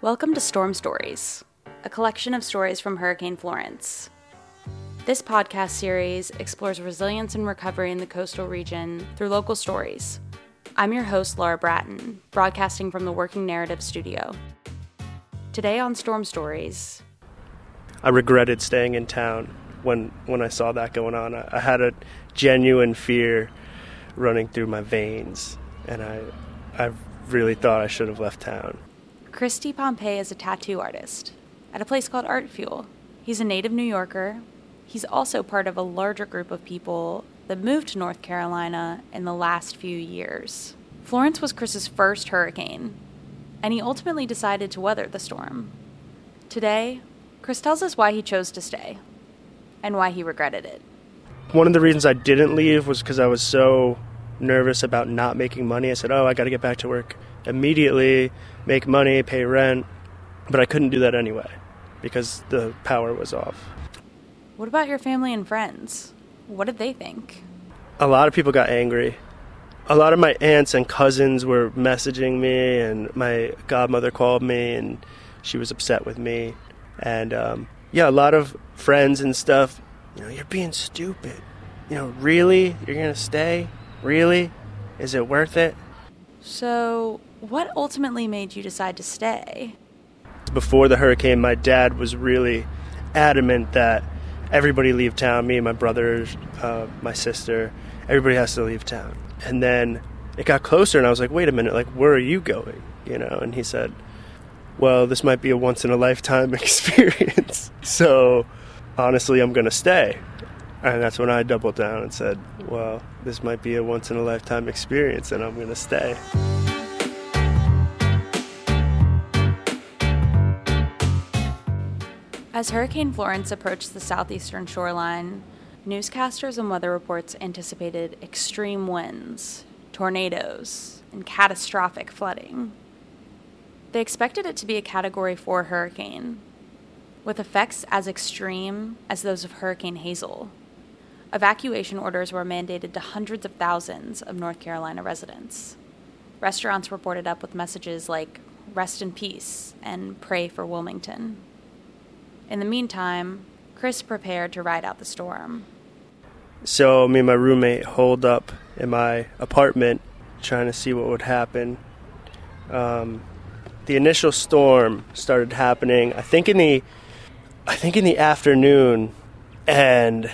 Welcome to Storm Stories, a collection of stories from Hurricane Florence. This podcast series explores resilience and recovery in the coastal region through local stories. I'm your host, Laura Bratton, broadcasting from the Working Narrative Studio. Today on Storm Stories, I regretted staying in town when when I saw that going on. I, I had a genuine fear running through my veins, and I I really thought I should have left town. Christy Pompey is a tattoo artist at a place called Art Fuel. He's a native New Yorker. He's also part of a larger group of people that moved to North Carolina in the last few years. Florence was Chris's first hurricane, and he ultimately decided to weather the storm. Today, Chris tells us why he chose to stay and why he regretted it. One of the reasons I didn't leave was because I was so nervous about not making money. I said, "Oh, I got to get back to work immediately, make money, pay rent," but I couldn't do that anyway because the power was off. What about your family and friends? What did they think? A lot of people got angry. A lot of my aunts and cousins were messaging me, and my godmother called me, and she was upset with me. And um, yeah, a lot of friends and stuff. You know, you're being stupid. You know, really? You're gonna stay? Really? Is it worth it? So, what ultimately made you decide to stay? Before the hurricane, my dad was really adamant that everybody leave town. Me and my brothers, uh, my sister, everybody has to leave town. And then it got closer, and I was like, "Wait a minute! Like, where are you going?" You know? And he said, "Well, this might be a once in a lifetime experience. so, honestly, I'm going to stay." And that's when I doubled down and said, "Well, this might be a once in a lifetime experience, and I'm going to stay." As Hurricane Florence approached the southeastern shoreline, newscasters and weather reports anticipated extreme winds, tornadoes, and catastrophic flooding. They expected it to be a Category 4 hurricane, with effects as extreme as those of Hurricane Hazel. Evacuation orders were mandated to hundreds of thousands of North Carolina residents. Restaurants were boarded up with messages like, Rest in peace and pray for Wilmington. In the meantime, Chris prepared to ride out the storm. So me and my roommate holed up in my apartment, trying to see what would happen. Um, the initial storm started happening, I think in the, I think in the afternoon, and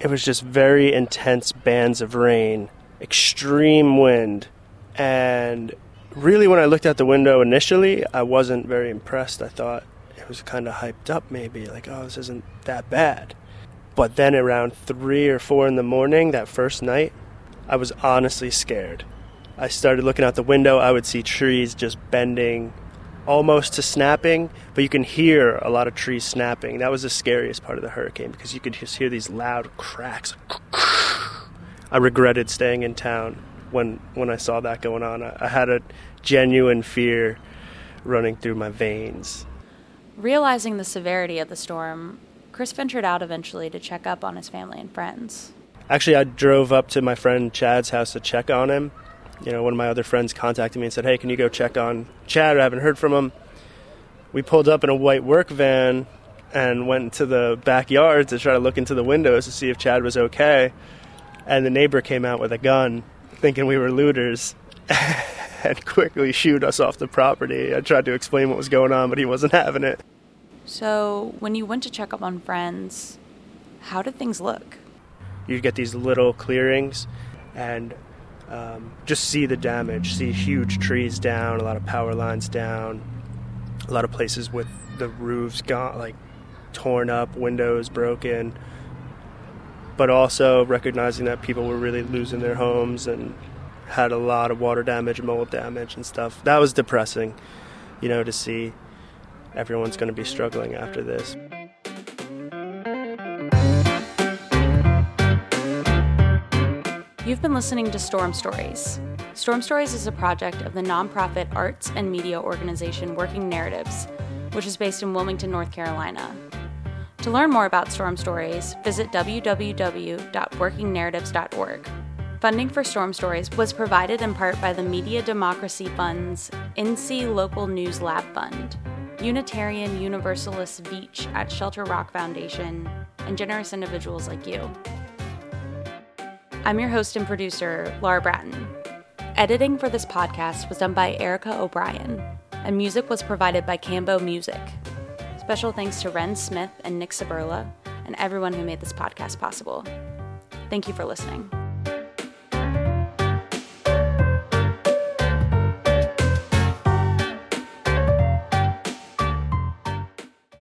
it was just very intense bands of rain, extreme wind, and really when I looked out the window initially, I wasn't very impressed. I thought it was kind of hyped up, maybe like, oh, this isn't that bad. But then around three or four in the morning that first night, I was honestly scared. I started looking out the window. I would see trees just bending almost to snapping, but you can hear a lot of trees snapping. That was the scariest part of the hurricane because you could just hear these loud cracks. I regretted staying in town when when I saw that going on. I, I had a genuine fear running through my veins. Realizing the severity of the storm, Chris ventured out eventually to check up on his family and friends. Actually, I drove up to my friend Chad's house to check on him. You know, one of my other friends contacted me and said, "Hey, can you go check on Chad? I haven't heard from him." We pulled up in a white work van and went to the backyard to try to look into the windows to see if Chad was okay. And the neighbor came out with a gun, thinking we were looters, and quickly shooed us off the property. I tried to explain what was going on, but he wasn't having it. So, when you went to check up on friends, how did things look? You get these little clearings and um, just see the damage, see huge trees down, a lot of power lines down, a lot of places with the roofs gone, like torn up, windows broken. But also recognizing that people were really losing their homes and had a lot of water damage, mold damage, and stuff. That was depressing, you know, to see everyone's going to be struggling after this. You've been listening to Storm Stories. Storm Stories is a project of the nonprofit arts and media organization Working Narratives, which is based in Wilmington, North Carolina. To learn more about Storm Stories, visit www.workingnarratives.org. Funding for Storm Stories was provided in part by the Media Democracy Fund's NC Local News Lab Fund. Unitarian Universalist Veatch at Shelter Rock Foundation, and generous individuals like you. I'm your host and producer, Laura Bratton. Editing for this podcast was done by Erica O'Brien, and music was provided by Cambo Music. Special thanks to Ren Smith and Nick Saberla, and everyone who made this podcast possible. Thank you for listening.